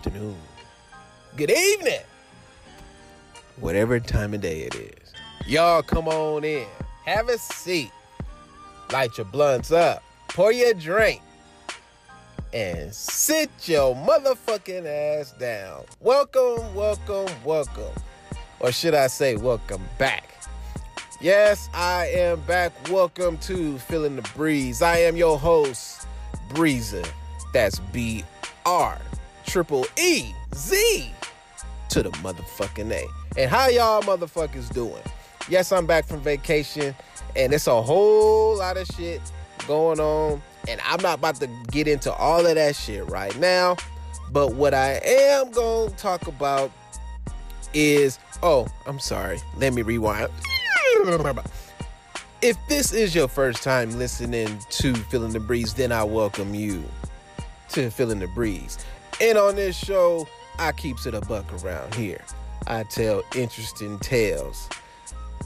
afternoon. Good evening. Whatever time of day it is. Y'all come on in. Have a seat. Light your blunts up. Pour your drink. And sit your motherfucking ass down. Welcome, welcome, welcome. Or should I say, welcome back. Yes, I am back. Welcome to Feeling the Breeze. I am your host, Breezer. That's B R triple E Z to the motherfucking A. And how y'all motherfuckers doing? Yes, I'm back from vacation, and it's a whole lot of shit going on. And I'm not about to get into all of that shit right now. But what I am going to talk about is oh, I'm sorry. Let me rewind. If this is your first time listening to Feeling the Breeze, then I welcome you to Feeling the Breeze. And on this show, I keeps it a buck around here. I tell interesting tales.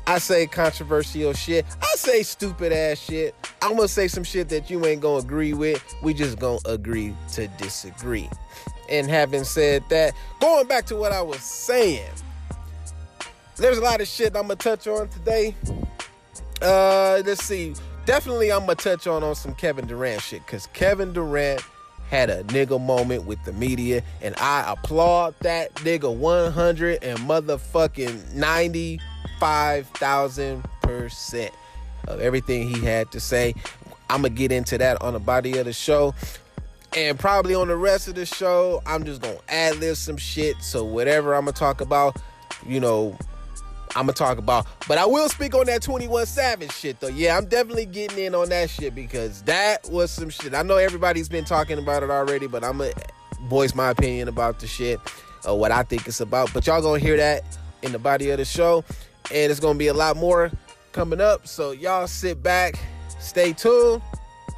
I say controversial shit. I say stupid ass shit. I'm gonna say some shit that you ain't gonna agree with. We just gonna agree to disagree. And having said that, going back to what I was saying, there's a lot of shit I'm gonna touch on today. Uh, let's see. Definitely, I'm gonna touch on on some Kevin Durant shit because Kevin Durant had a nigga moment with the media, and I applaud that nigga 100 and motherfucking 95 thousand percent of everything he had to say. I'm gonna get into that on the body of the show. And probably on the rest of the show, I'm just gonna add lib some shit. So whatever I'm gonna talk about, you know, I'm gonna talk about. But I will speak on that 21 Savage shit though. Yeah, I'm definitely getting in on that shit because that was some shit. I know everybody's been talking about it already, but I'm gonna voice my opinion about the shit, uh, what I think it's about. But y'all gonna hear that in the body of the show, and it's gonna be a lot more coming up. So y'all sit back, stay tuned,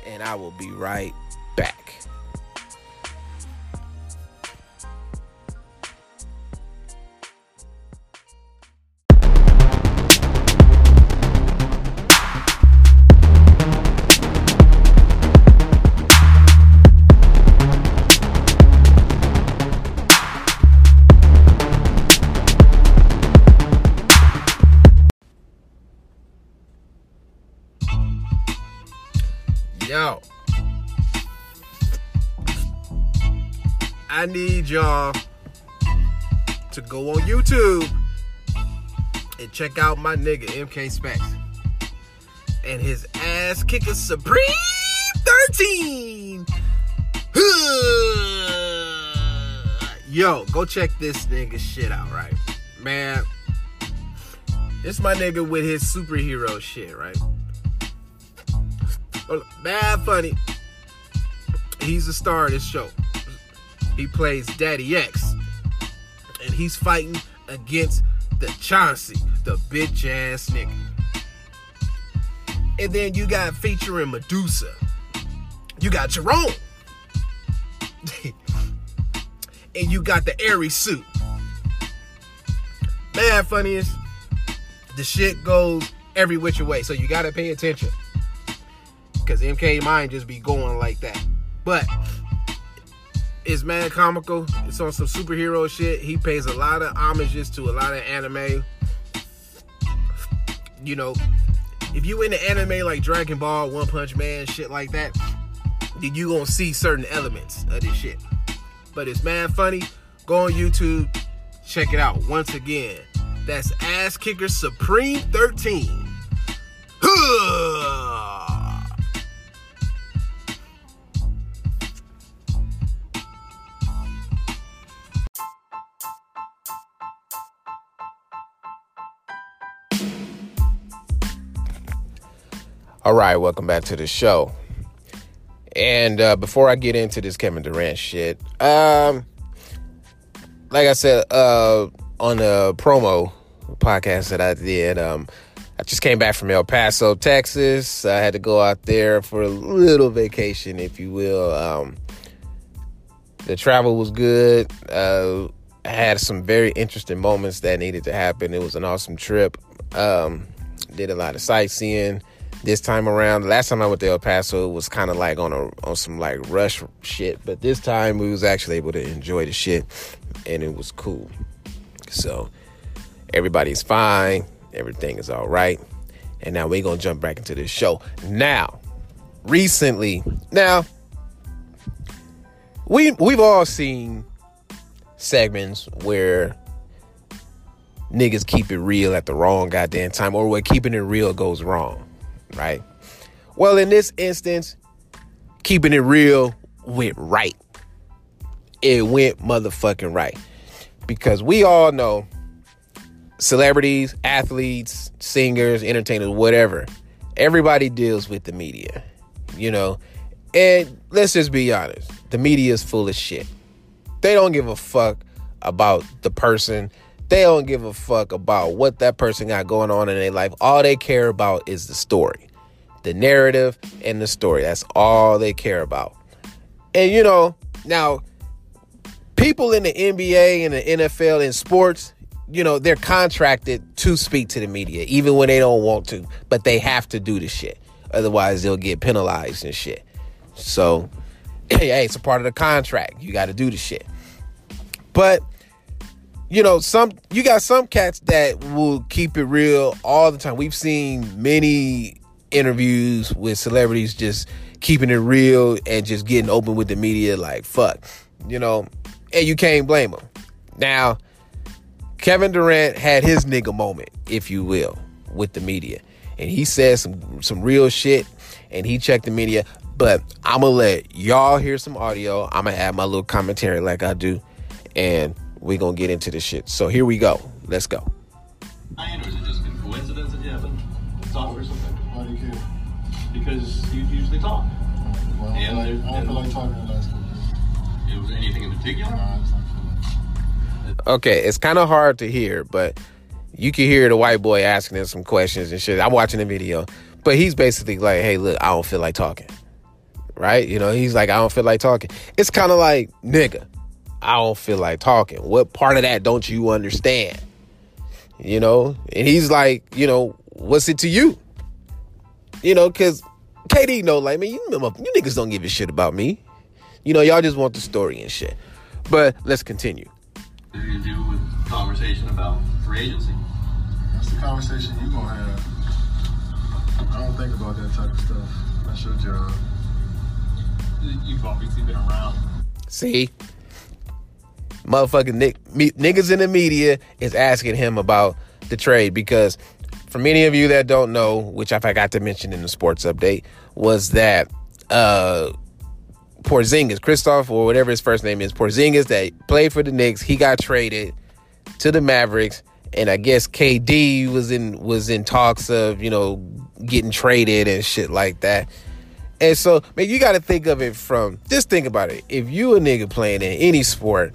and I will be right back. Yo. I need y'all to go on YouTube and check out my nigga MK Specs and his ass kicker Supreme 13. Yo, go check this nigga shit out, right? Man, it's my nigga with his superhero shit, right? Bad funny. He's the star of this show. He plays Daddy X. And he's fighting against the Chauncey, the bitch ass nigga. And then you got featuring Medusa. You got Jerome. and you got the airy suit. Man, funniest. The shit goes every which way. So you gotta pay attention because MK mind just be going like that. But it's mad comical. It's on some superhero shit. He pays a lot of homages to a lot of anime. You know, if you into anime like Dragon Ball, One Punch Man, shit like that, then you gonna see certain elements of this shit. But it's mad funny. Go on YouTube, check it out. Once again, that's Ass Kicker Supreme 13. All right, welcome back to the show. And uh, before I get into this Kevin Durant shit, um, like I said uh, on the promo podcast that I did, um, I just came back from El Paso, Texas. I had to go out there for a little vacation, if you will. Um, the travel was good. Uh, I had some very interesting moments that needed to happen. It was an awesome trip. Um, did a lot of sightseeing this time around, last time I went to El Paso, it was kind of like on a on some like rush shit. But this time, we was actually able to enjoy the shit, and it was cool. So everybody's fine, everything is all right, and now we're gonna jump back into this show. Now, recently, now we we've all seen segments where niggas keep it real at the wrong goddamn time or where keeping it real goes wrong, right? Well, in this instance, keeping it real went right. It went motherfucking right. Because we all know celebrities, athletes, singers, entertainers, whatever, everybody deals with the media, you know? And let's just be honest the media is full of shit. They don't give a fuck about the person they don't give a fuck about what that person got going on in their life. All they care about is the story, the narrative, and the story. That's all they care about. And you know, now people in the NBA and the NFL and sports, you know, they're contracted to speak to the media, even when they don't want to, but they have to do the shit. Otherwise, they'll get penalized and shit. So, hey, it's a part of the contract. You got to do the shit. But you know, some you got some cats that will keep it real all the time. We've seen many interviews with celebrities just keeping it real and just getting open with the media like fuck, you know, and you can't blame them. Now, Kevin Durant had his nigga moment, if you will, with the media. And he said some some real shit and he checked the media, but I'm gonna let y'all hear some audio. I'm gonna add my little commentary like I do and we're gonna get into this shit. So here we go. Let's go. Or is it just been coincidence that you haven't talked or something? Why do you care? Because you usually talk. Well, I And feel like, I don't feel like talking the last couple days. It was anything in particular? Nah, I just don't feel like Okay, it's kind of hard to hear, but you can hear the white boy asking him some questions and shit. I'm watching the video, but he's basically like, "Hey, look, I don't feel like talking." Right? You know, he's like, "I don't feel like talking." It's kind of like, "Nigga, I don't feel like talking." What part of that don't you understand? You know? And he's like, "You know, what's it to you?" You know, cuz KD know like, "Man, you remember, you niggas don't give a shit about me." You know, y'all just want the story and shit. But let's continue. What do you do with conversation about free agency? That's the conversation you gonna have. I don't think about that type of stuff. That's your job. You've obviously been around. See? Motherfucking Nick, me, niggas in the media is asking him about the trade because for many of you that don't know, which I forgot to mention in the sports update, was that uh Porzingis, Christoph or whatever his first name is, Porzingis that played for the Knicks, he got traded to the Mavericks and I guess KD was in was in talks of, you know, getting traded and shit like that. And so, man, you got to think of it from just think about it. If you a nigga playing in any sport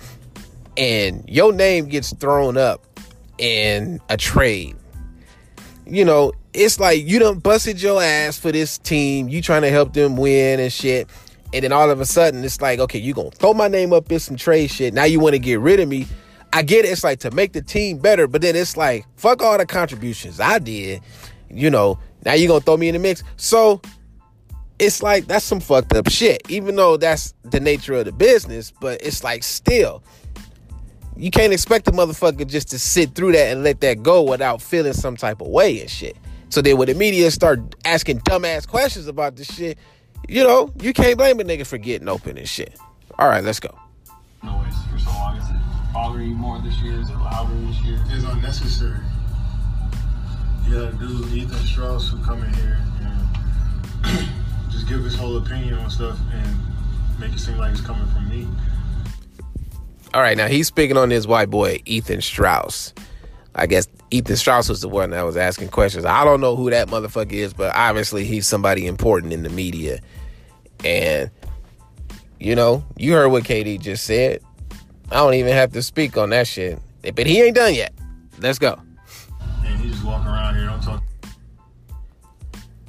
and your name gets thrown up in a trade, you know, it's like you done busted your ass for this team. You trying to help them win and shit. And then all of a sudden, it's like, okay, you gonna throw my name up in some trade shit. Now you want to get rid of me. I get it. It's like to make the team better, but then it's like, fuck all the contributions I did. You know, now you gonna throw me in the mix. So it's like that's some fucked up shit. Even though that's the nature of the business, but it's like still, you can't expect a motherfucker just to sit through that and let that go without feeling some type of way and shit. So then when the media start asking dumbass questions about this shit, you know, you can't blame a nigga for getting open and shit. All right, let's go. Noise for so long. Is it bothering you more this year? Is it louder this year? It's unnecessary. You got a dude, Ethan Strauss, who come in here and just give his whole opinion on stuff and make it seem like it's coming from me. All right, now he's speaking on this white boy, Ethan Strauss. I guess Ethan Strauss was the one that was asking questions. I don't know who that motherfucker is, but obviously he's somebody important in the media. And, you know, you heard what KD just said. I don't even have to speak on that shit. But he ain't done yet. Let's go. And he just walking around here, don't talk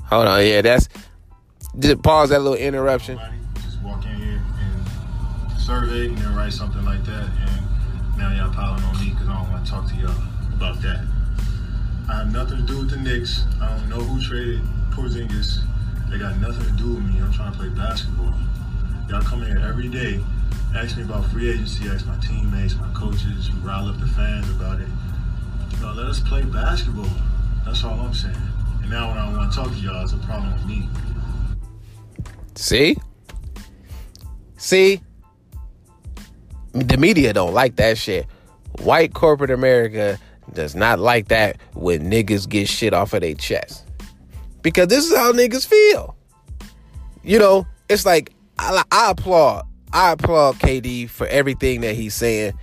Hold on, yeah, that's. Just pause that little interruption. Survey and then write something like that. And now y'all piling on me because I don't want to talk to y'all about that. I have nothing to do with the Knicks. I don't know who traded Porzingis. They got nothing to do with me. I'm trying to play basketball. Y'all come here every day, ask me about free agency, ask my teammates, my coaches, rile up the fans about it. You know, let us play basketball. That's all I'm saying. And now when I want to talk to y'all, it's a problem with me. See? See? The media don't like that shit. White corporate America does not like that when niggas get shit off of their chest. Because this is how niggas feel. You know, it's like I, I applaud. I applaud KD for everything that he's saying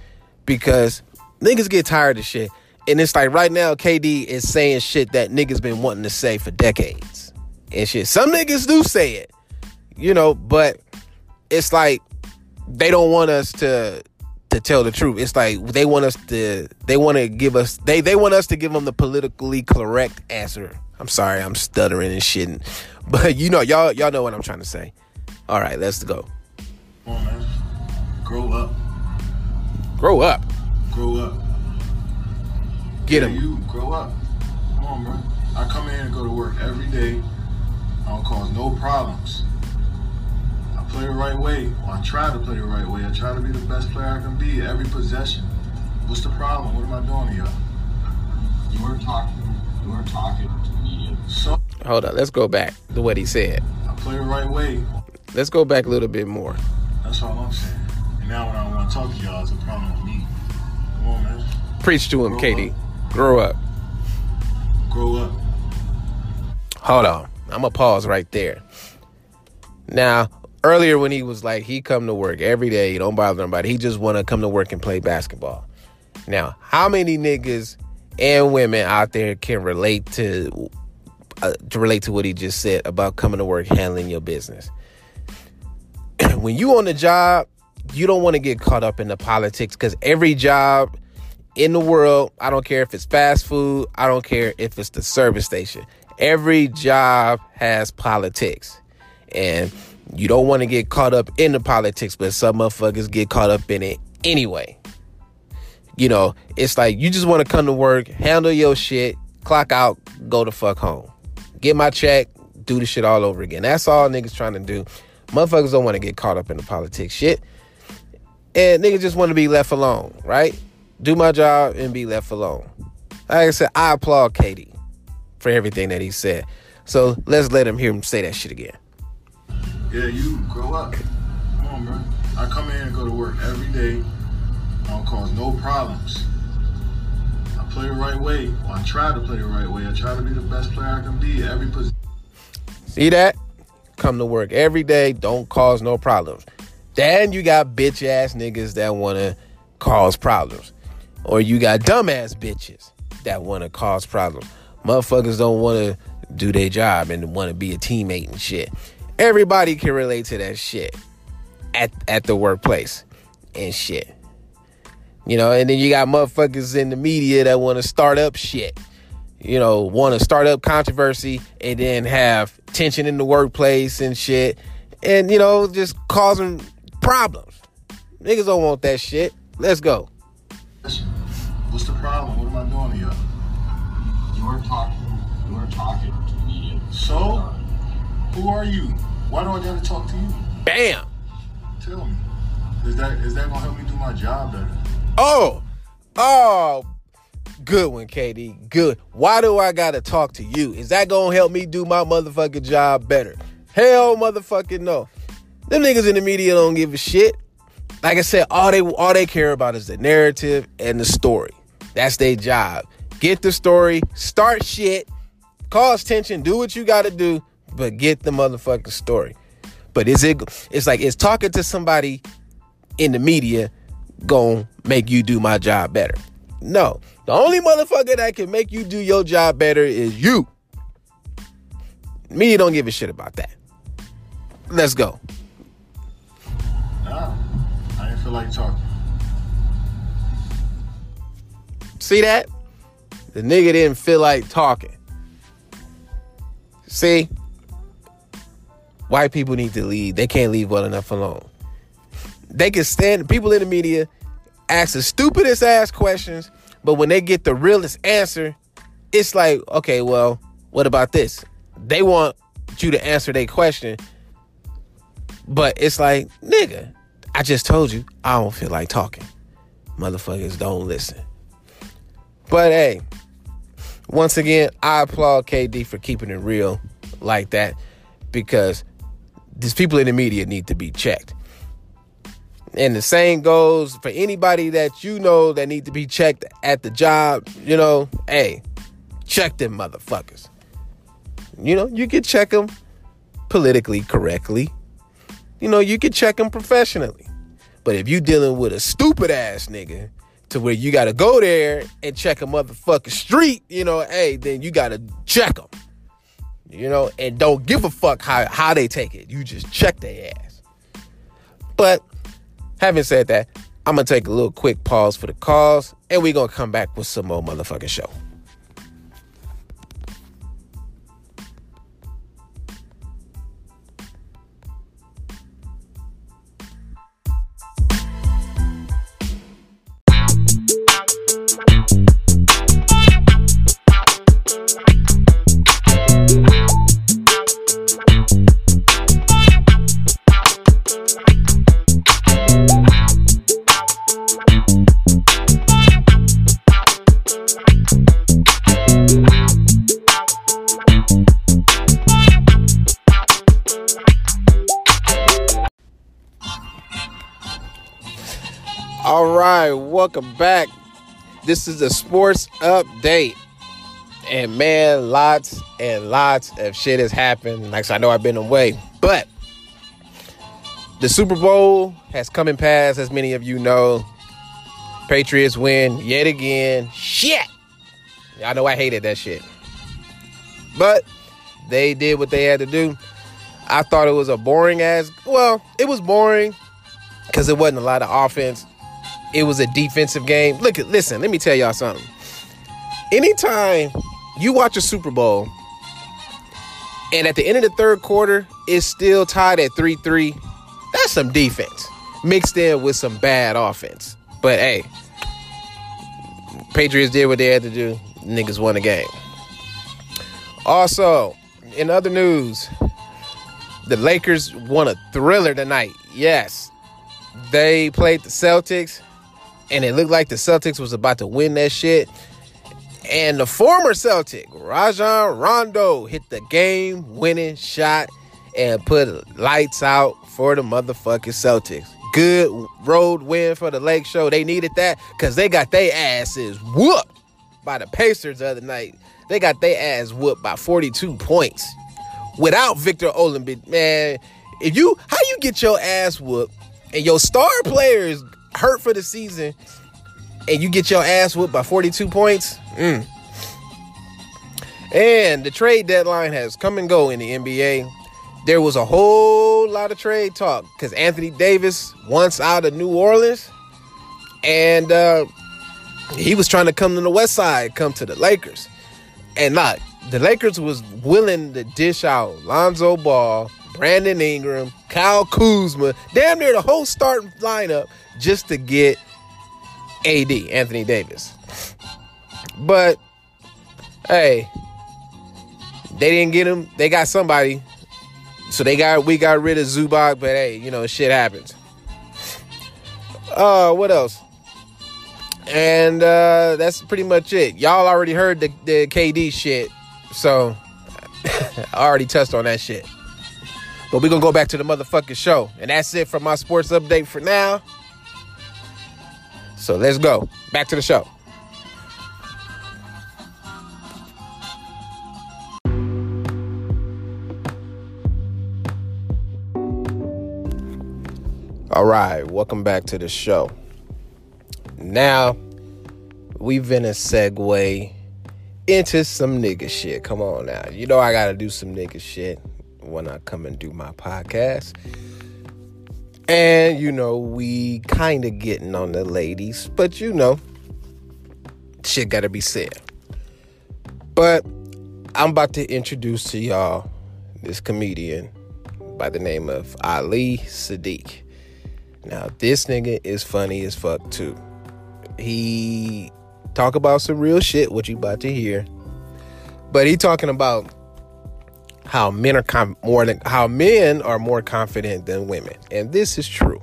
because niggas get tired of shit. And it's like right now, KD is saying shit that niggas been wanting to say for decades. And shit. Some niggas do say it, you know, but it's like they don't want us to to tell the truth. It's like they want us to they want to give us they they want us to give them the politically correct answer. I'm sorry, I'm stuttering and shitting. But you know, y'all y'all know what I'm trying to say. All right, let's go. Come on, man. Grow up. Grow up. Grow up. Get Yeah, him. You grow up. Come on, bro. I come in and go to work every day. I don't cause no problems. Play the right way. I try to play the right way. I try to be the best player I can be every possession. What's the problem? What am I doing to y'all? You weren't talking. You weren't talking to me. So Hold on, let's go back to what he said. I play the right way. Let's go back a little bit more. That's all I'm saying. And now when I want to talk to y'all, it's a problem with me. Come on, man. Preach to him, Grow KD. up. Grow up. Grow up. Hold on. I'm gonna pause right there. Now, earlier when he was like he come to work every day, he don't bother nobody. He just want to come to work and play basketball. Now, how many niggas and women out there can relate to uh, to relate to what he just said about coming to work handling your business? when you on the job, you don't want to get caught up in the politics because every job in the world, I don't care if it's fast food, I don't care if it's the service station. Every job has politics. And you don't want to get caught up in the politics, but some motherfuckers get caught up in it anyway. You know, it's like you just want to come to work, handle your shit, clock out, go the fuck home. Get my check, do the shit all over again. That's all niggas trying to do. Motherfuckers don't want to get caught up in the politics shit. And niggas just want to be left alone, right? Do my job and be left alone. Like I said, I applaud KD for everything that he said. So let's let him hear him say that shit again. Yeah, you grow up. Come on, bro. I come in and go to work every day. I don't cause no problems. I play the right way. Or I try to play the right way. I try to be the best player I can be every position. See that? Come to work every day, don't cause no problems. Then you got bitch ass niggas that wanna cause problems. Or you got dumbass bitches that wanna cause problems. Motherfuckers don't wanna do their job and wanna be a teammate and shit. Everybody can relate to that shit at, at the workplace and shit. You know, and then you got motherfuckers in the media that wanna start up shit you know, want to start up controversy and then have tension in the workplace and shit, and you know, just causing problems. Niggas don't want that shit. Let's go. What's the problem? What am I doing to y'all? You weren't talking. You weren't talking to the media. So? Who are you? Why do I gotta talk to you? Bam. Tell me. Is that is that gonna help me do my job better? Oh, oh, good one, KD. Good. Why do I gotta talk to you? Is that gonna help me do my motherfucking job better? Hell, motherfucking no. Them niggas in the media don't give a shit. Like I said, all they all they care about is the narrative and the story. That's their job. Get the story, start shit, cause tension, do what you gotta do, but get the motherfucking story. But is it it's like it's talking to somebody in the media gonna make you do my job better? No. The only motherfucker that can make you do your job better is you. Media don't give a shit about that. Let's go. Nah. I didn't feel like talking. See that? The nigga didn't feel like talking. See? White people need to leave. They can't leave well enough alone. They can stand people in the media ask the stupidest ass questions, but when they get the realest answer, it's like, okay, well, what about this? they want you to answer their question. But it's like, nigga, I just told you I don't feel like talking. Motherfuckers don't listen. But hey, once again, I applaud KD for keeping it real like that because these people in the media need to be checked. And the same goes for anybody that you know that need to be checked at the job. You know, hey, check them motherfuckers. You know, you can check them politically correctly. You know, you can check them professionally. But if you dealing with a stupid ass nigga to where you got to go there and check a motherfucking street, you know, hey, then you got to check them. You know, and don't give a fuck how, how they take it. You just check their ass. But having said that, I'm to take a little quick pause for the calls and we're to come back with some more motherfucking show. Welcome back. This is a sports update. And man, lots and lots of shit has happened. Like I know I've been away, but the Super Bowl has come and passed, as many of you know. Patriots win yet again. Shit. I know I hated that shit. But they did what they had to do. I thought it was a boring ass. Well, it was boring because it wasn't a lot of offense. It was a defensive game. Look, listen. Let me tell y'all something. Anytime you watch a Super Bowl, and at the end of the third quarter, it's still tied at three three. That's some defense mixed in with some bad offense. But hey, Patriots did what they had to do. Niggas won the game. Also, in other news, the Lakers won a thriller tonight. Yes. They played the Celtics, and it looked like the Celtics was about to win that shit. And the former Celtic, Rajon Rondo, hit the game winning shot and put lights out for the motherfucking Celtics. Good road win for the Lake Show. They needed that because they got their asses whooped by the Pacers the other night. They got their ass whooped by 42 points without Victor Oladipo. Man, if you how you get your ass whooped and your star player is hurt for the season and you get your ass whooped by 42 points, mm. And the trade deadline has come and go in the NBA. There was a whole lot of trade talk because Anthony Davis wants out of New Orleans, and uh, he was trying to come to the West Side, come to the Lakers, and not the Lakers was willing to dish out Lonzo Ball, Brandon Ingram, Kyle Kuzma, damn near the whole starting lineup just to get AD, Anthony Davis. But hey, they didn't get him. They got somebody. So they got we got rid of Zubac, but hey, you know, shit happens. Uh what else? And uh that's pretty much it. Y'all already heard the, the KD shit. So I already touched on that shit. But we're gonna go back to the motherfucking show. And that's it for my sports update for now. So let's go. Back to the show. All right, welcome back to the show. Now, we've been a segue into some nigga shit. Come on now. You know I gotta do some nigga shit when I come and do my podcast. And you know, we kind of getting on the ladies, but you know, shit gotta be said. But I'm about to introduce to y'all this comedian by the name of Ali Siddiq. Now, this nigga is funny as fuck too. He talk about some real shit, what you about to hear. But he talking about how men are com- more than how men are more confident than women, and this is true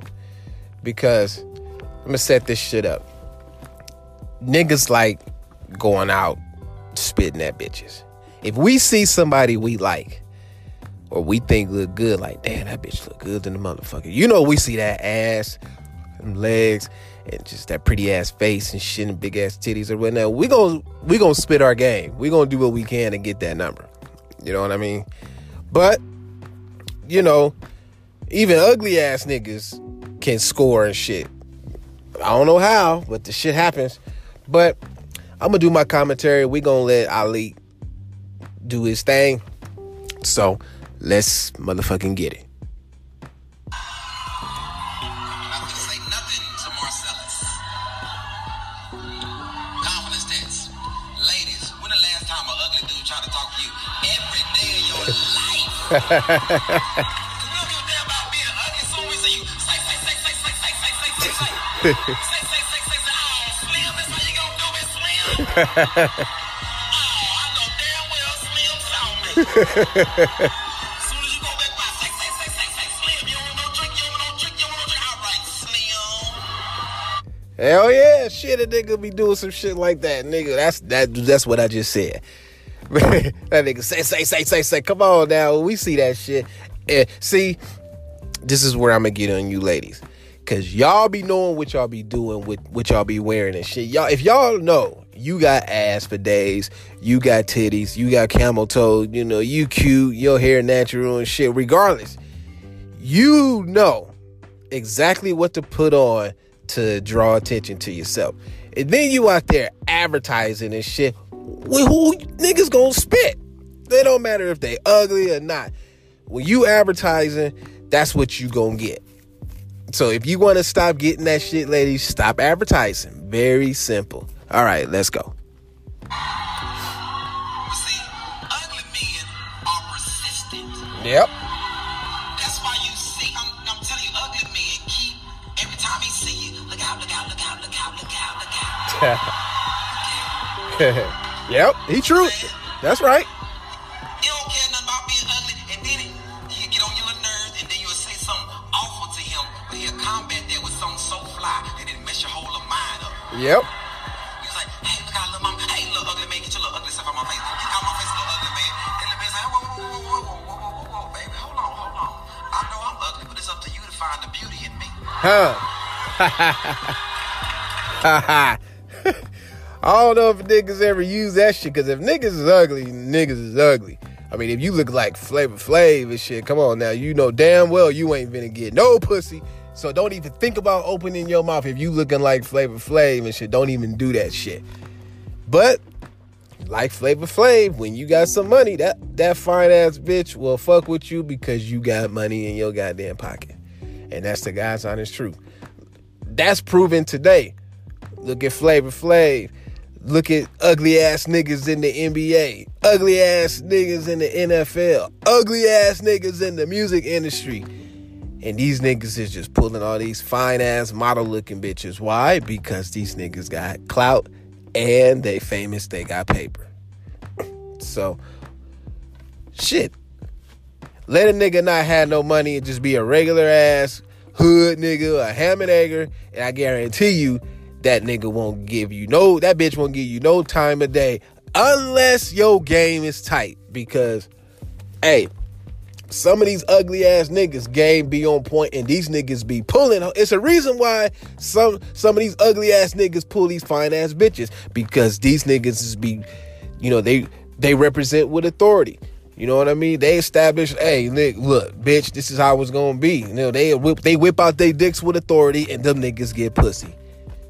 because I'm gonna set this shit up. Niggas like going out spitting at bitches. If we see somebody we like or we think look good, like damn that bitch look good than the motherfucker. You know we see that ass, and legs, and just that pretty ass face and shit and big ass titties or whatnot. We gonna we gonna spit our game. We gonna do what we can to get that number. You know what I mean? But you know, even ugly ass niggas can score and shit. I don't know how, but the shit happens. But I'm gonna do my commentary. We gonna let Ali do his thing. So let's motherfucking get it. Hell yeah, shit, a nigga be doing some shit like that, nigga. That's that. That's what I just said. that nigga say, say, say, say, say. Come on now, we see that shit. And see, this is where I'm gonna get on you, ladies, cause y'all be knowing what y'all be doing with what y'all be wearing and shit. Y'all, if y'all know you got ass for days, you got titties, you got camel toe, you know, you cute, your hair natural and shit. Regardless, you know exactly what to put on to draw attention to yourself. And then you out there advertising and shit. Well, who niggas gonna spit? They don't matter if they ugly or not. When you advertising, that's what you gonna get. So if you want to stop getting that shit, ladies, stop advertising. Very simple. All right, let's go. See, ugly men are persistent. Yep. That's why you see, I'm, I'm telling you, ugly men keep, every time he see you, look out, look out, look out, look out, look out, look out. yep. He true. That's right. You don't care nothing about being ugly, and then it, get on your nerves, and then you'll say something awful to him, but he'll combat that with something so fly, and it mess your whole mind up. Yep. He was like, hey, look out, little mama. Hey, little ugly man, get your little ugly stuff out my face. Get out my face, little ugly man. And the man's like, whoa, whoa, whoa, whoa, whoa, whoa, whoa, whoa, whoa, baby. Hold on, hold on. I know I'm ugly, but it's up to you to find the beauty in me. Huh. I don't know if niggas ever use that shit, because if niggas is ugly, niggas is ugly. I mean, if you look like Flavor Flav and shit, come on now. You know damn well you ain't gonna get no pussy. So don't even think about opening your mouth if you looking like Flavor Flav and shit. Don't even do that shit. But like Flavor Flav, when you got some money, that that fine ass bitch will fuck with you because you got money in your goddamn pocket. And that's the God's honest truth. That's proven today. Look at Flavor Flav. Look at ugly ass niggas in the NBA, ugly ass niggas in the NFL, ugly ass niggas in the music industry. And these niggas is just pulling all these fine ass model looking bitches. Why? Because these niggas got clout and they famous, they got paper. So, shit. Let a nigga not have no money and just be a regular ass hood nigga, a ham and egger, and I guarantee you that nigga won't give you no, that bitch won't give you no time of day unless your game is tight. Because, hey, some of these ugly ass niggas game be on point and these niggas be pulling it's a reason why some some of these ugly ass niggas pull these fine ass bitches because these niggas is be you know they they represent with authority you know what I mean? They establish, hey, Nick, look, bitch, this is how it's gonna be. You know, they whip they whip out their dicks with authority and them niggas get pussy.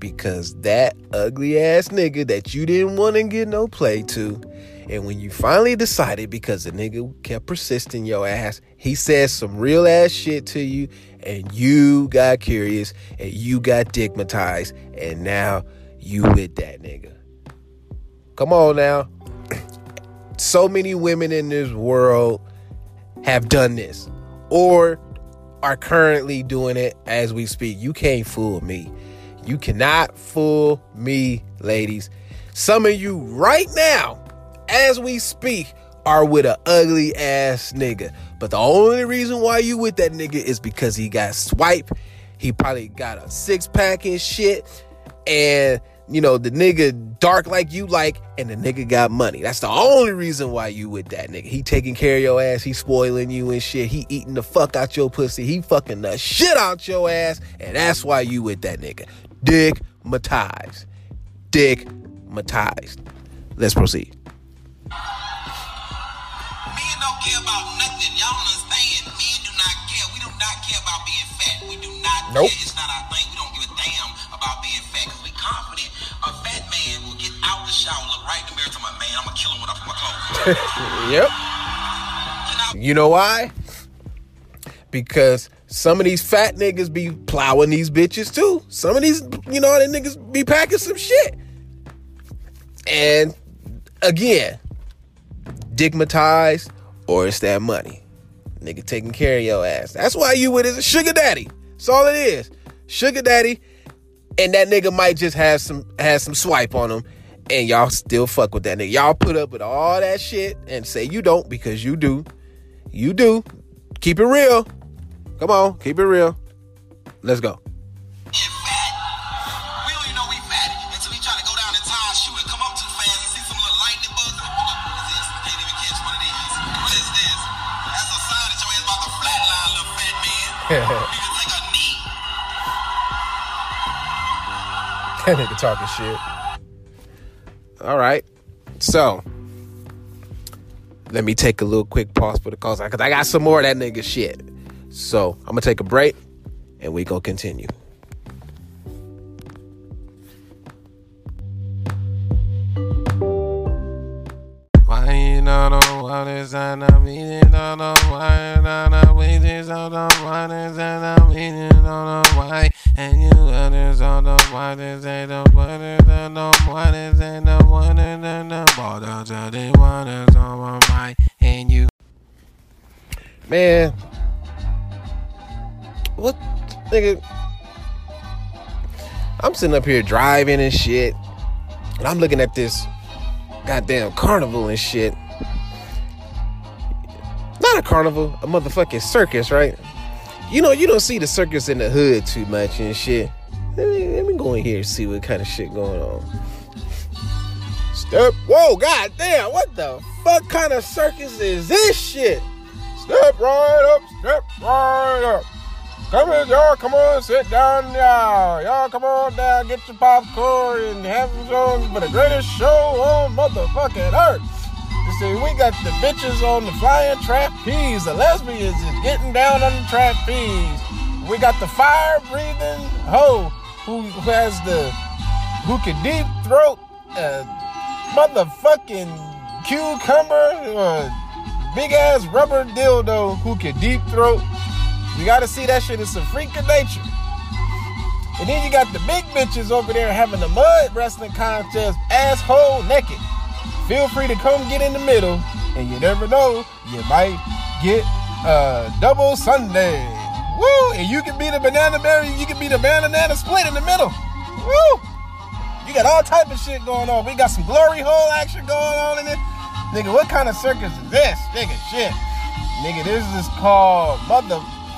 Because that ugly ass nigga that you didn't want to get no play to, And when you finally decided, because the nigga kept persisting your ass, he said some real ass shit to you, and you got curious, and you got digmatized, and now you with that nigga. Come on now. so many women in this world have done this or are currently doing it as we speak. You can't fool me. You cannot fool me, ladies. Some of you right now, as we speak, are with an ugly ass nigga. But the only reason why you with that nigga is because he got swipe. He probably got a six pack and shit. And you know, the nigga dark like you like, and the nigga got money. That's the only reason why you with that nigga. He taking care of your ass, he spoiling you and shit. He eating the fuck out your pussy. He fucking the shit out your ass, and that's why you with that nigga. Dick matized. Dick matized. Let's proceed. Men don't care about nothing. Y'all understand? Men do not care. We do not care about being fat. We do not Nope. care. It's not our thing. We don't give a damn about being fat because we confident. A fat man will get out the shower, look right in the mirror, to my man, I'm gonna kill him when I put my clothes. on." Yep. You know why? Because some of these fat niggas be plowing these bitches too. Some of these, you know, them niggas be packing some shit. And again, digmatized or it's that money. Nigga taking care of your ass. That's why you with is a sugar daddy. That's all it is. Sugar daddy. And that nigga might just have some have some swipe on him. And y'all still fuck with that nigga. Y'all put up with all that shit and say you don't because you do. You do. Keep it real. Come on, keep it real. Let's go. being fat. We don't even know we fat until we try to go down and tie a shoe and come up too fast and see some little lightning bugs. What is this? Can't even catch one of these. What is this? That's a sign that your ass about to flatline, little fat man. you need to take a knee. That nigga talking shit. All right. So, let me take a little quick pause for the calls because I got some more of that nigga shit. So, I'm going to take a break and we to continue. Why you don't know what is and I'm eating, don't know why, don't know wages, don't know what is and I'm eating, don't know why, and you others know what is and the what is and the what is and the what is and the what is and the what is on my and you. Man. What? Nigga. I'm sitting up here driving and shit. And I'm looking at this goddamn carnival and shit. Not a carnival, a motherfucking circus, right? You know, you don't see the circus in the hood too much and shit. Let me, let me go in here and see what kind of shit going on. Step. Whoa, goddamn, what the fuck kind of circus is this shit? Step right up, step right up. Come in, y'all. Come on, sit down, y'all. Y'all, come on down, get your popcorn and have some for the greatest show on motherfucking earth. You see, we got the bitches on the flying trapeze. The lesbians is getting down on the trapeze. We got the fire breathing hoe who, who has the who can deep throat a motherfucking cucumber or big ass rubber dildo who can deep throat. You gotta see that shit is a freak of nature. And then you got the big bitches over there having the mud wrestling contest, asshole naked. Feel free to come get in the middle, and you never know, you might get a double Sunday. Woo! And you can be the banana berry, you can be the banana split in the middle. Woo! You got all type of shit going on. We got some glory hole action going on in it. Nigga, what kind of circus is this? Nigga, shit. Nigga, this is called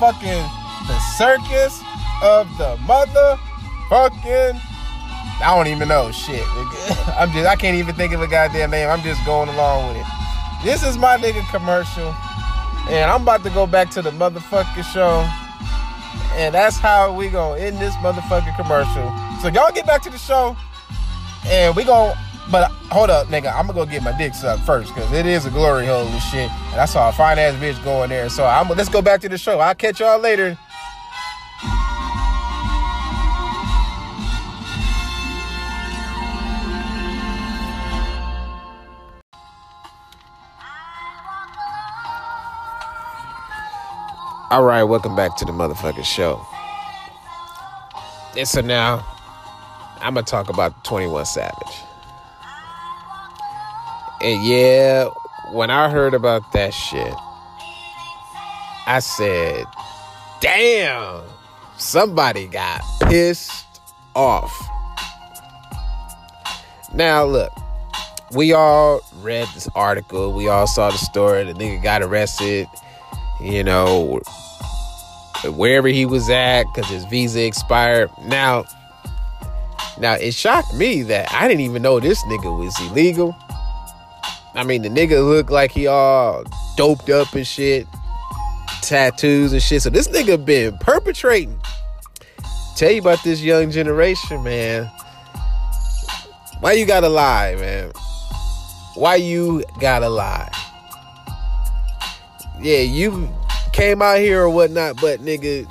motherfucking the circus of the motherfucking. I don't even know shit. I'm just I can't even think of a goddamn name. I'm just going along with it. This is my nigga commercial. And I'm about to go back to the motherfucking show. And that's how we gonna end this motherfucking commercial. So y'all get back to the show. And we gon' But hold up, nigga, I'm gonna go get my dick sucked first, cause it is a glory hole and shit. And I saw a fine ass bitch going there. So I'm let's go back to the show. I'll catch y'all later. All right, welcome back to the motherfucking show. And so now, I'm gonna talk about 21 Savage. And yeah, when I heard about that shit, I said, damn, somebody got pissed off. Now, look, we all read this article. We all saw the story. The nigga got arrested, you know, wherever he was at because his visa expired. Now, now it shocked me that I didn't even know this nigga was illegal. I mean, the nigga looked like he all doped up and shit, tattoos and shit. So this nigga been perpetrating. Tell you about this young generation, man. Why you gotta lie, man? Why you gotta lie? Yeah, you came out here or whatnot, but nigga,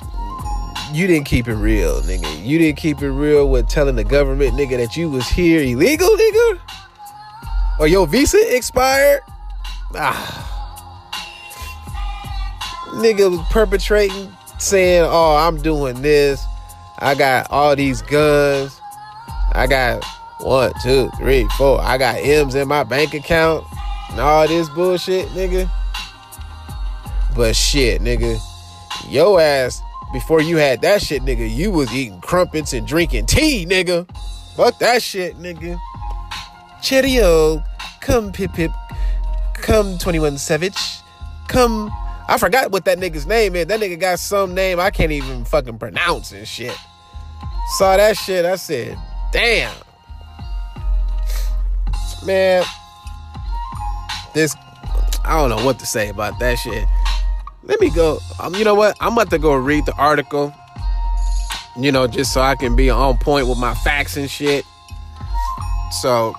you didn't keep it real, nigga. You didn't keep it real with telling the government, nigga, that you was here illegal, nigga. Or your visa expired. Ah. Nigga was perpetrating, saying, "Oh, I'm doing this. I got all these guns. I got one, two, three, four. I got M's in my bank account and all this bullshit, nigga." But shit, nigga, yo ass before you had that shit, nigga, you was eating crumpets and drinking tea, nigga. Fuck that shit, nigga. Cheerio, come pip pip, come 21 Savage, come. I forgot what that nigga's name is. That nigga got some name I can't even fucking pronounce and shit. Saw that shit, I said, damn. Man, this, I don't know what to say about that shit. Let me go. Um, you know what? I'm about to go read the article. You know, just so I can be on point with my facts and shit. So,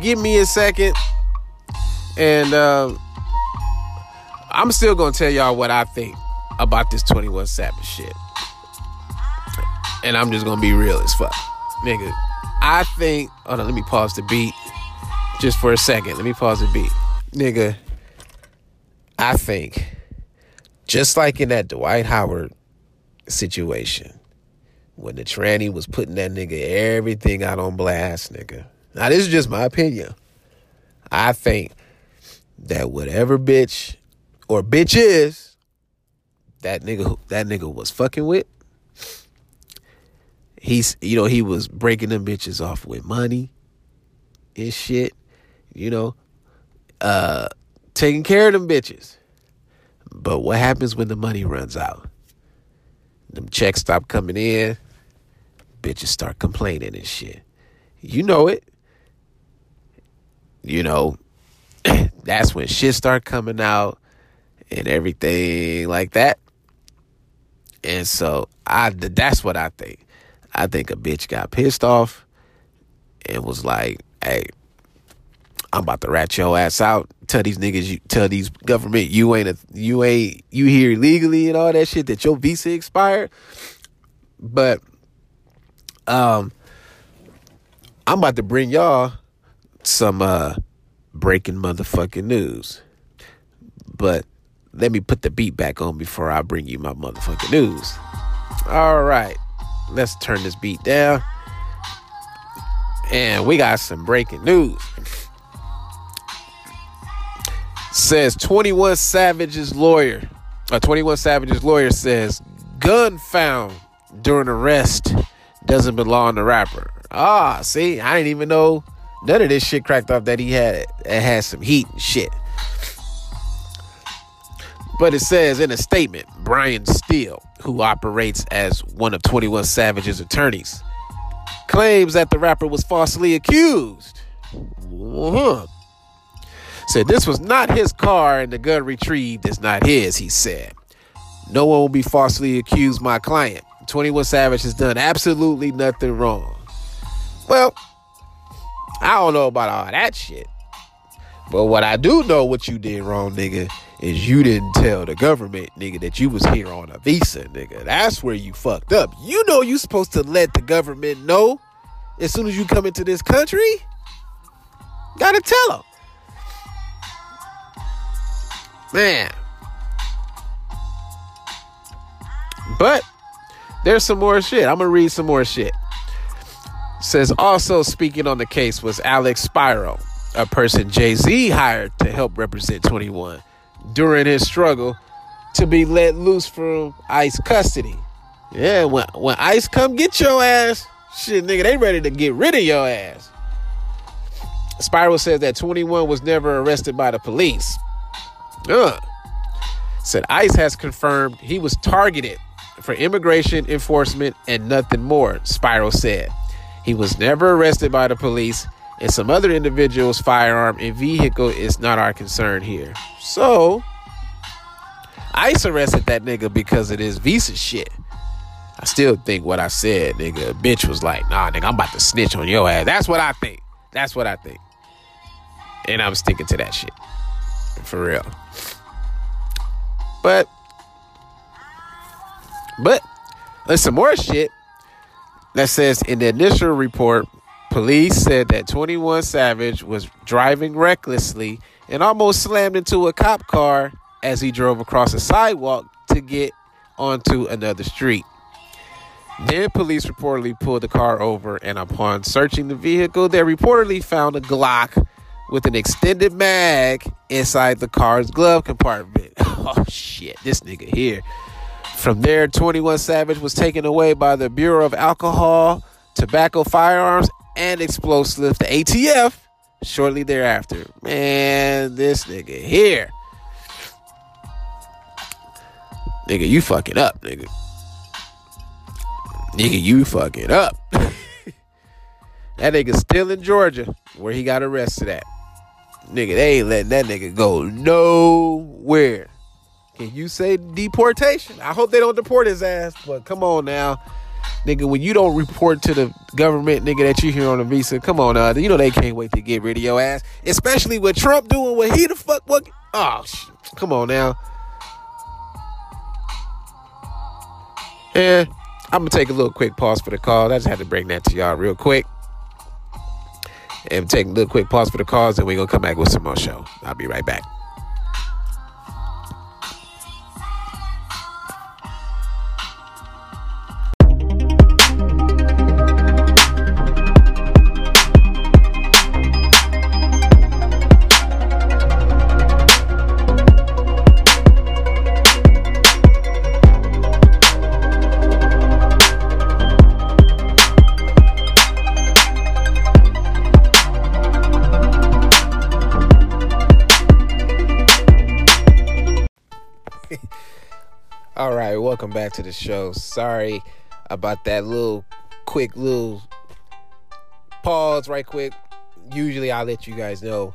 give me a second, and uh, I'm still gonna tell y'all what I think about this 21 Savage shit. And I'm just gonna be real as fuck, nigga. I think. Hold on, let me pause the beat just for a second. Let me pause the beat, nigga. I think, just like in that Dwight Howard situation, when the tranny was putting that nigga everything out on blast, nigga. Now, this is just my opinion. I think that whatever bitch or bitch is that nigga that nigga was fucking with, he's you know, he was breaking them bitches off with money and shit, you know, uh taking care of them bitches. But what happens when the money runs out? Them checks stop coming in, bitches start complaining and shit. You know it. You know, that's when shit start coming out and everything like that. And so I that's what I think. I think a bitch got pissed off and was like, "Hey, I'm about to rat your ass out. Tell these niggas, you tell these government you ain't a, you ain't you here illegally and all that shit that your visa expired." But um I'm about to bring y'all some uh breaking motherfucking news. But let me put the beat back on before I bring you my motherfucking news. All right. Let's turn this beat down. And we got some breaking news. Says 21 Savage's lawyer. A 21 Savage's lawyer says gun found during arrest doesn't belong to rapper. Ah, see, I didn't even know none of this shit cracked off that he had it had some heat and shit. But it says in a statement, Brian Steel, who operates as one of 21 Savage's attorneys, claims that the rapper was falsely accused. Uh-huh. Said this was not his car and the gun retrieved is not his, he said. No one will be falsely accused my client. 21 Savage has done absolutely nothing wrong. Well, I don't know about all that shit. But what I do know what you did wrong, nigga, is you didn't tell the government, nigga, that you was here on a visa, nigga. That's where you fucked up. You know you supposed to let the government know as soon as you come into this country. Gotta tell them. Man. But there's some more shit. I'm gonna read some more shit. Says also speaking on the case was Alex Spiro, a person Jay Z hired to help represent 21 during his struggle to be let loose from ICE custody. Yeah, when when ICE come get your ass, shit, nigga, they ready to get rid of your ass. Spiro says that 21 was never arrested by the police. Uh. Said ICE has confirmed he was targeted for immigration enforcement and nothing more, Spiro said. He was never arrested by the police, and some other individual's firearm and vehicle is not our concern here. So, ICE arrested that nigga because of this visa shit. I still think what I said, nigga. Bitch was like, nah, nigga, I'm about to snitch on your ass. That's what I think. That's what I think. And I'm sticking to that shit. For real. But, but, there's some more shit that says in the initial report, police said that 21 Savage was driving recklessly and almost slammed into a cop car as he drove across a sidewalk to get onto another street. Then police reportedly pulled the car over, and upon searching the vehicle, they reportedly found a Glock with an extended mag inside the car's glove compartment. Oh shit, this nigga here. From there, 21 Savage was taken away by the Bureau of Alcohol, Tobacco, Firearms, and Explosives, the ATF, shortly thereafter. Man, this nigga here. Nigga, you fucking up, nigga. Nigga, you fucking up. that nigga's still in Georgia, where he got arrested at. Nigga, they ain't letting that nigga go nowhere. Can you say deportation? I hope they don't deport his ass, but come on now. Nigga, when you don't report to the government, nigga, that you here on a visa, come on, uh, you know they can't wait to get rid of your ass. Especially with Trump doing what he the fuck what oh sh- come on now. And I'm gonna take a little quick pause for the call. I just had to bring that to y'all real quick. And take a little quick pause for the calls, and we're gonna come back with some more show. I'll be right back. Show. Sorry about that little quick little pause, right quick. Usually I'll let you guys know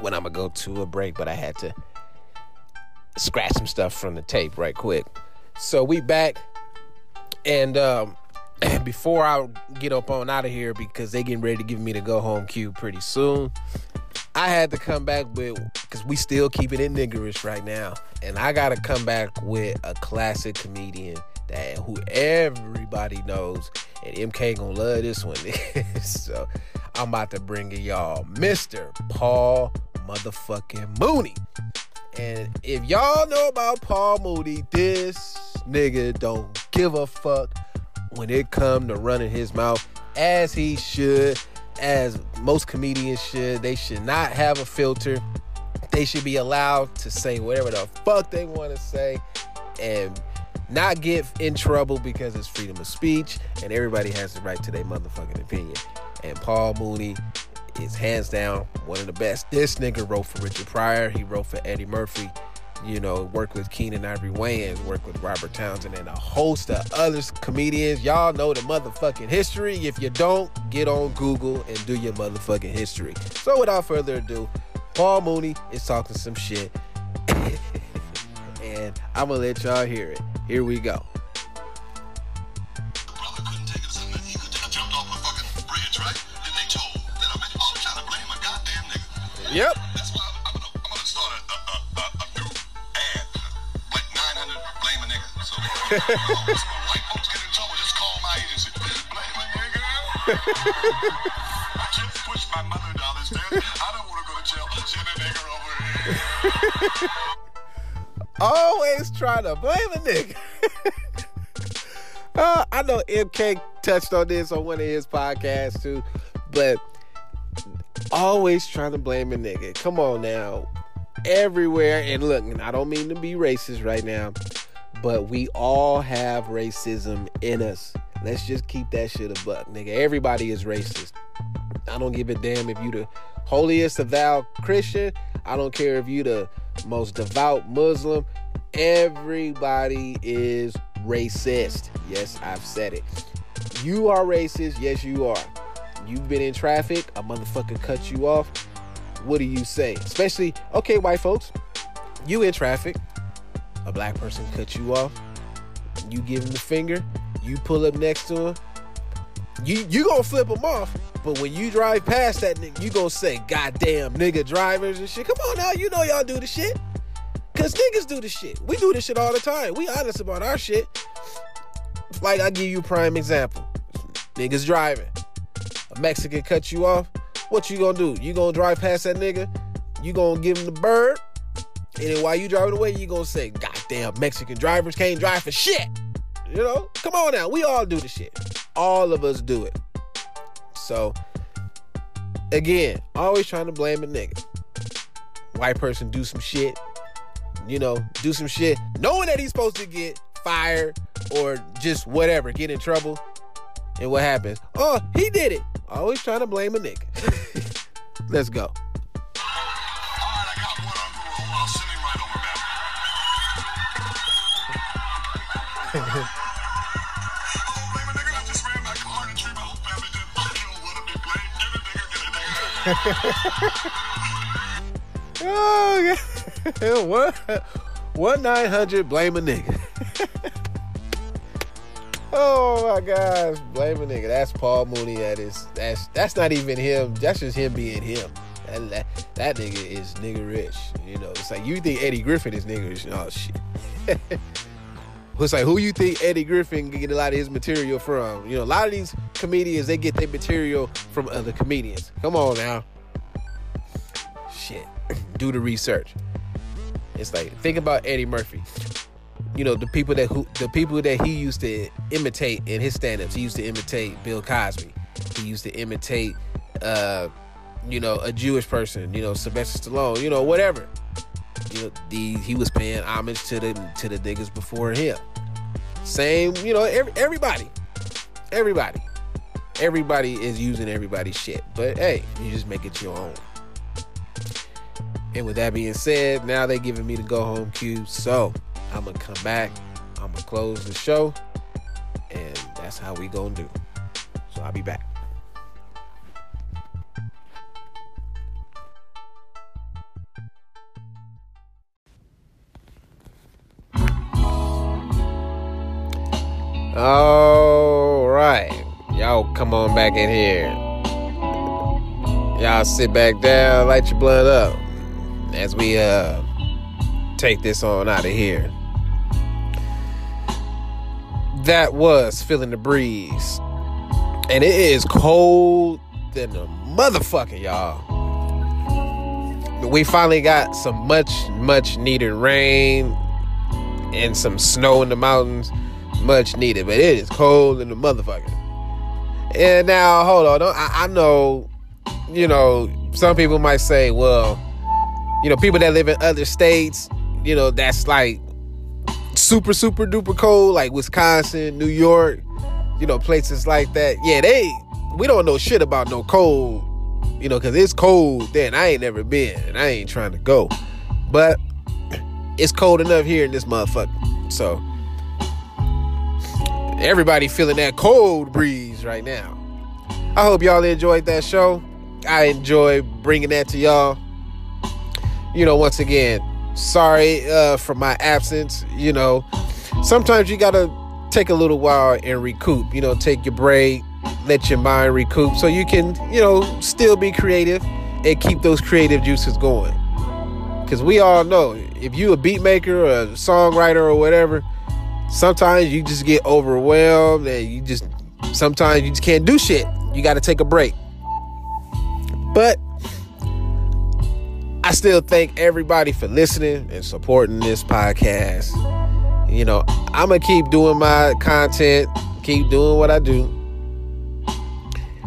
when I'm gonna go to a break, but I had to scratch some stuff from the tape right quick. So we back, and um, before I get up on out of here because they getting ready to give me the go home cue pretty soon. I had to come back with because we still keeping it in niggerish right now, and I gotta come back with a classic comedian that who everybody knows, and MK gonna love this one. so I'm about to bring in y'all, Mr. Paul motherfucking Mooney. And if y'all know about Paul Mooney, this nigga don't give a fuck when it come to running his mouth as he should as most comedians should. They should not have a filter. They should be allowed to say whatever the fuck they want to say and not get in trouble because it's freedom of speech and everybody has the right to their motherfucking opinion. And Paul Mooney is hands down one of the best. This nigga wrote for Richard Pryor, he wrote for Eddie Murphy, you know, worked with Keenen Ivory Wayans, worked with Robert Townsend, and a host of other comedians. Y'all know the motherfucking history. If you don't, get on Google and do your motherfucking history. So without further ado, Paul Mooney is talking some shit. and I'm gonna let y'all hear it. Here we go. brother I my mother down the stairs. I don't want to go to jail. Send a over here. Always try to blame a nigga. Uh, I know MK touched on this on one of his podcasts too, but always trying to blame a nigga. Come on now. Everywhere, and look, and I don't mean to be racist right now, but we all have racism in us. Let's just keep that shit a buck, nigga. Everybody is racist. I don't give a damn if you the holiest of thou Christian. I don't care if you the most devout Muslim. Everybody is racist. Yes, I've said it. You are racist. Yes, you are. You've been in traffic. A motherfucker cut you off. What do you say? Especially, okay, white folks, you in traffic. A black person cut you off. You give him the finger. You pull up next to him. You you gonna flip him off. But when you drive past that nigga, you gonna say, "Goddamn nigga drivers and shit." Come on now, you know y'all do the shit. Cause niggas do the shit. We do this shit all the time. We honest about our shit. Like I give you a prime example. Niggas driving. A Mexican cut you off. What you gonna do? You gonna drive past that nigga? You gonna give him the bird? And then while you driving away, you gonna say, "Goddamn Mexican drivers can't drive for shit." You know? Come on now. We all do the shit. All of us do it. So again, always trying to blame a nigga. White person do some shit, you know, do some shit, knowing that he's supposed to get fired or just whatever, get in trouble. And what happens? Oh, he did it. Always trying to blame a nigga. Let's go. Oh, what? One nine hundred blame a nigga. oh my gosh, blame a nigga. That's Paul Mooney. That is that's that's not even him. That's just him being him. That, that, that nigga is nigga rich. You know, it's like you think Eddie Griffin is nigga rich. Oh shit. it's like who you think Eddie Griffin can get a lot of his material from? You know, a lot of these comedians they get their material from other comedians. Come on now. Shit. Do the research. It's like think about Eddie Murphy. You know the people that who the people that he used to imitate in his stand-ups. He used to imitate Bill Cosby. He used to imitate, uh, you know, a Jewish person. You know, Sylvester Stallone. You know, whatever. You know, the he was paying homage to the to the niggas before him. Same, you know, every, everybody, everybody, everybody is using everybody's shit. But hey, you just make it your own. And with that being said, now they giving me the go home cue. So I'm gonna come back. I'm gonna close the show, and that's how we gonna do. So I'll be back. All right, y'all come on back in here. Y'all sit back down, light your blood up as we uh take this on out of here. That was feeling the breeze, and it is cold than a motherfucker, y'all. We finally got some much, much needed rain and some snow in the mountains, much needed. But it is cold in the motherfucker. And now, hold on, I, I know, you know, some people might say, well, you know, people that live in other states, you know, that's like super, super duper cold, like Wisconsin, New York, you know, places like that. Yeah, they, we don't know shit about no cold, you know, because it's cold then. I ain't never been, and I ain't trying to go. But it's cold enough here in this motherfucker. So, everybody feeling that cold breeze right now. I hope y'all enjoyed that show. I enjoy bringing that to y'all you know, once again, sorry uh, for my absence. You know, sometimes you gotta take a little while and recoup. You know, take your break, let your mind recoup, so you can, you know, still be creative and keep those creative juices going. Because we all know, if you a beat maker or a songwriter or whatever, sometimes you just get overwhelmed and you just sometimes you just can't do shit. You got to take a break. But I still thank everybody for listening and supporting this podcast. You know, I'm gonna keep doing my content, keep doing what I do.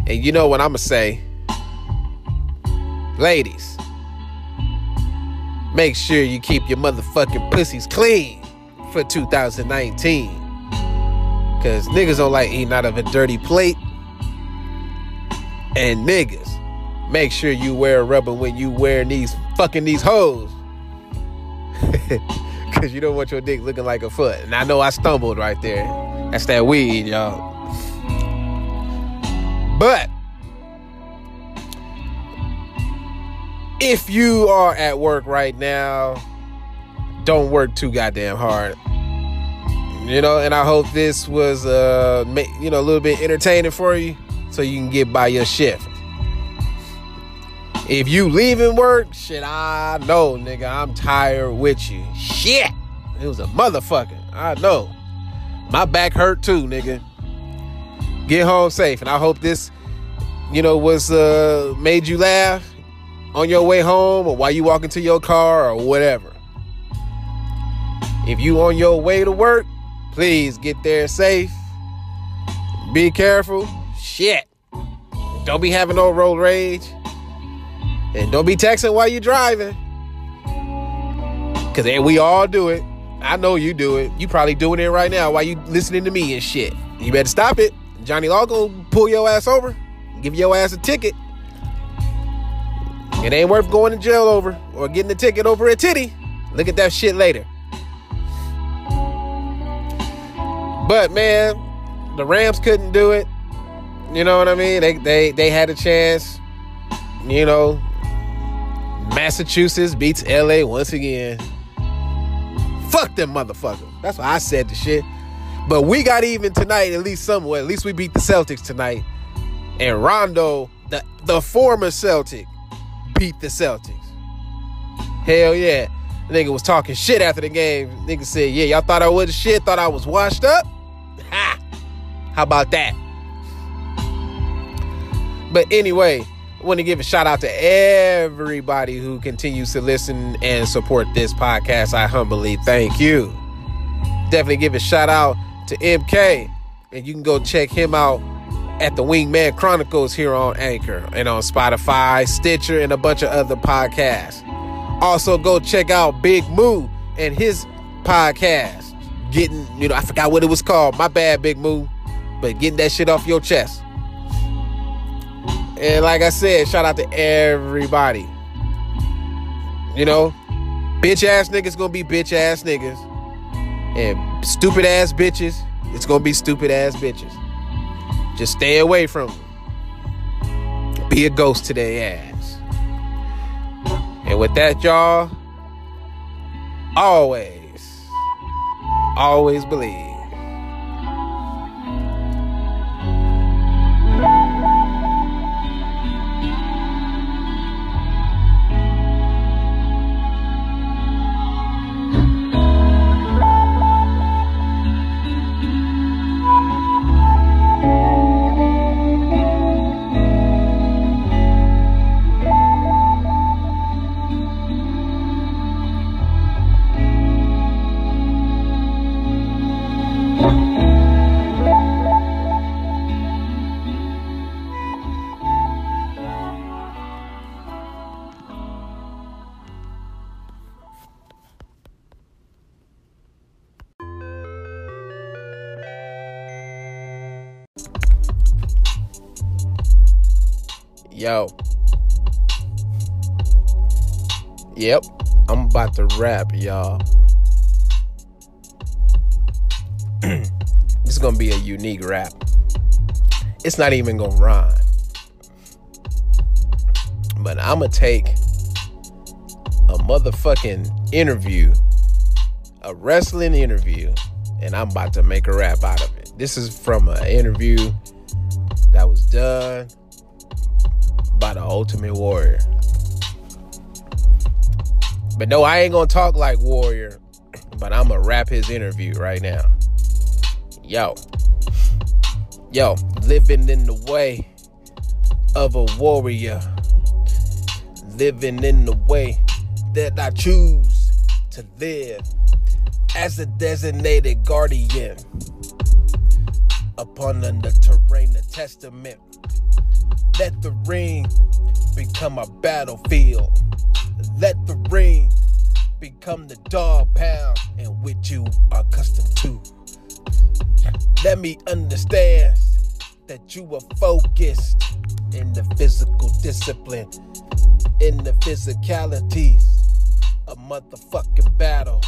And you know what I'm gonna say? Ladies, make sure you keep your motherfucking pussies clean for 2019. Cause niggas don't like eating out of a dirty plate. And niggas, make sure you wear rubber when you wearing these fucking these hoes. Cause you don't want your dick looking like a foot. And I know I stumbled right there. That's that weed, y'all. But if you are at work right now, don't work too goddamn hard. You know, and I hope this was uh you know a little bit entertaining for you so you can get by your shift. If you leaving work, shit, I know, nigga, I'm tired with you. Shit. It was a motherfucker. I know. My back hurt too, nigga. Get home safe. And I hope this, you know, was uh made you laugh on your way home or while you walk into your car or whatever. If you on your way to work, please get there safe. Be careful. Shit. Don't be having no road rage. And don't be texting while you're driving. Cause we all do it. I know you do it. You probably doing it right now while you listening to me and shit. You better stop it. Johnny Law gonna pull your ass over, give your ass a ticket. It ain't worth going to jail over or getting the ticket over a titty. Look at that shit later. But man, the Rams couldn't do it. You know what I mean? They they they had a chance. You know, Massachusetts beats LA once again. Fuck them motherfuckers. That's why I said the shit. But we got even tonight, at least somewhere. At least we beat the Celtics tonight. And Rondo, the, the former Celtic, beat the Celtics. Hell yeah. The nigga was talking shit after the game. Nigga said, yeah, y'all thought I was shit, thought I was washed up? Ha! How about that? But anyway, I want to give a shout out to everybody who continues to listen and support this podcast. I humbly thank you. Definitely give a shout out to MK. And you can go check him out at the Wingman Chronicles here on Anchor and on Spotify, Stitcher, and a bunch of other podcasts. Also, go check out Big Moo and his podcast. Getting, you know, I forgot what it was called. My bad, Big Moo. But getting that shit off your chest. And like I said, shout out to everybody. You know, bitch ass niggas gonna be bitch ass niggas. And stupid ass bitches, it's gonna be stupid ass bitches. Just stay away from them. Be a ghost to their ass. And with that, y'all, always, always believe. Yo. Yep. I'm about to rap, y'all. this is gonna be a unique rap. It's not even gonna rhyme. But I'm gonna take a motherfucking interview, a wrestling interview, and I'm about to make a rap out of it. This is from an interview that was done by the Ultimate Warrior. But no, I ain't gonna talk like Warrior, but I'm gonna wrap his interview right now. Yo, yo, living in the way of a warrior, living in the way that I choose to live as a designated guardian upon the terrain of testament. Let the ring become a battlefield. Let the ring become the dog pound in which you are accustomed to. Let me understand that you are focused in the physical discipline, in the physicalities of motherfucking battle.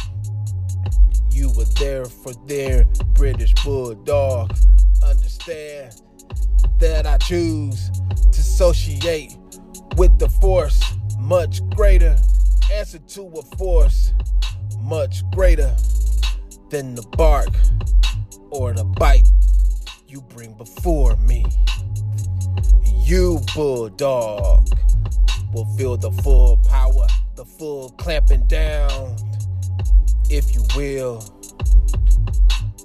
You were there for their British Bulldog. Understand that I choose to associate with the force much greater. Answer to a force much greater than the bark or the bite you bring before me. You, Bulldog, will feel the full power, the full clamping down, if you will,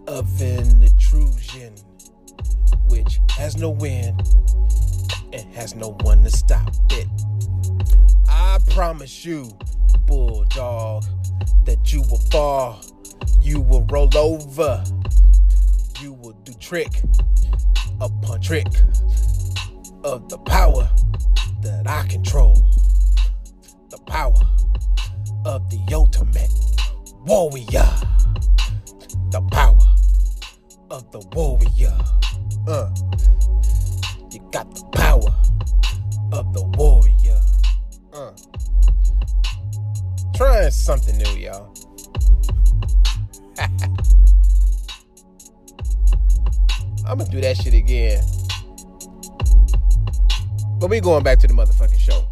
of an intrusion which has no end and has no one to stop it. I promise you, Bulldog, that you will fall, you will roll over, you will do trick upon trick of the power that I control. The power of the ultimate warrior. The power of the warrior. Uh, you got the power of the warrior. Uh, trying something new, y'all. I'm gonna do that shit again. But we going back to the motherfucking show.